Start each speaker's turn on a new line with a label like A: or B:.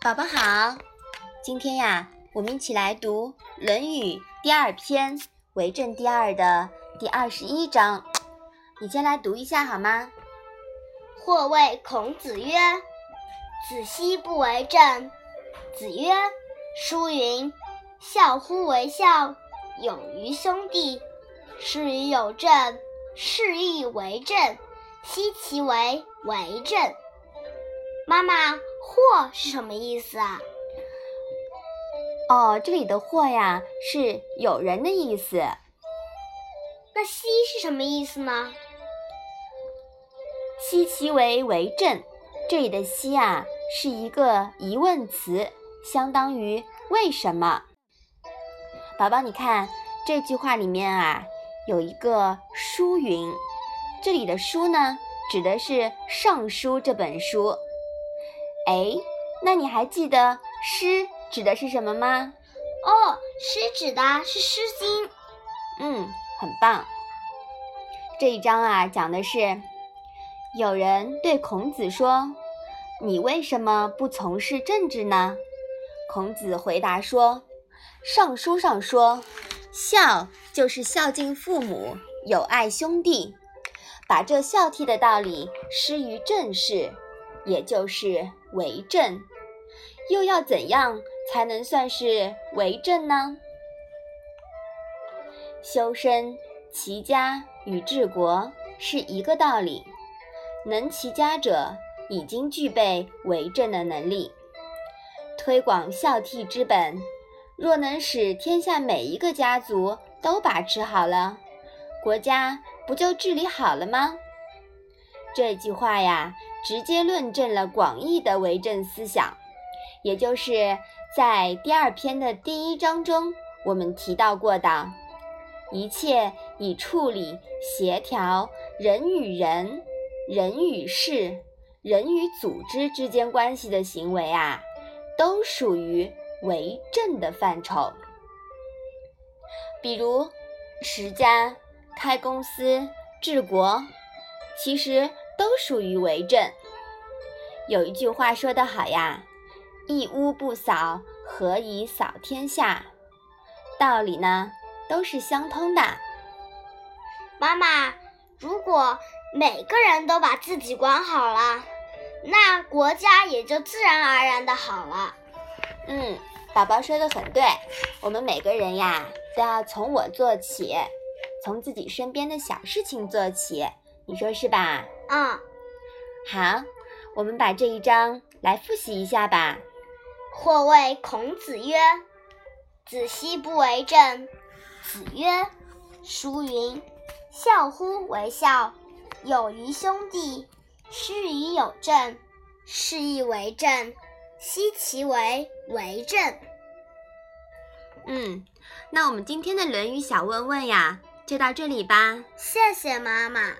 A: 宝宝好，今天呀，我们一起来读《论语》第二篇《为政第二》的第二十一章。你先来读一下好吗？
B: 或谓孔子曰：“子奚不为政。”子曰：“书云：孝乎为孝，勇于兄弟。是以有政，是亦为政。奚其为为政？”妈妈，“或”是什么意思啊？
A: 哦，这里的“或”呀，是有人的意思。
B: 那“奚”是什么意思呢？“
A: 奚其为为政”，这里的“奚”啊，是一个疑问词，相当于“为什么”。宝宝，你看这句话里面啊，有一个“书云”，这里的“书”呢，指的是《尚书》这本书。哎，那你还记得“诗”指的是什么吗？
B: 哦，“诗”指的是《诗经》。
A: 嗯，很棒。这一章啊，讲的是有人对孔子说：“你为什么不从事政治呢？”孔子回答说：“尚书上说，孝就是孝敬父母，友爱兄弟，把这孝悌的道理施于政事。”也就是为政，又要怎样才能算是为政呢？修身齐家与治国是一个道理，能齐家者已经具备为政的能力。推广孝悌之本，若能使天下每一个家族都把持好了，国家不就治理好了吗？这句话呀。直接论证了广义的为政思想，也就是在第二篇的第一章中我们提到过的，一切以处理、协调人与人、人与事、人与组织之间关系的行为啊，都属于为政的范畴。比如持家、开公司、治国，其实。都属于为政。有一句话说得好呀：“一屋不扫，何以扫天下？”道理呢都是相通的。
B: 妈妈，如果每个人都把自己管好了，那国家也就自然而然的好了。
A: 嗯，宝宝说的很对。我们每个人呀，都要从我做起，从自己身边的小事情做起。你说是吧？
B: 嗯，
A: 好，我们把这一章来复习一下吧。
B: 或谓孔子曰：“子奚不为政。”子曰：“书云：孝乎为孝，有于兄弟。是以有政，是亦为政。奚其为为政？”
A: 嗯，那我们今天的《论语》小问问呀，就到这里吧。
B: 谢谢妈妈。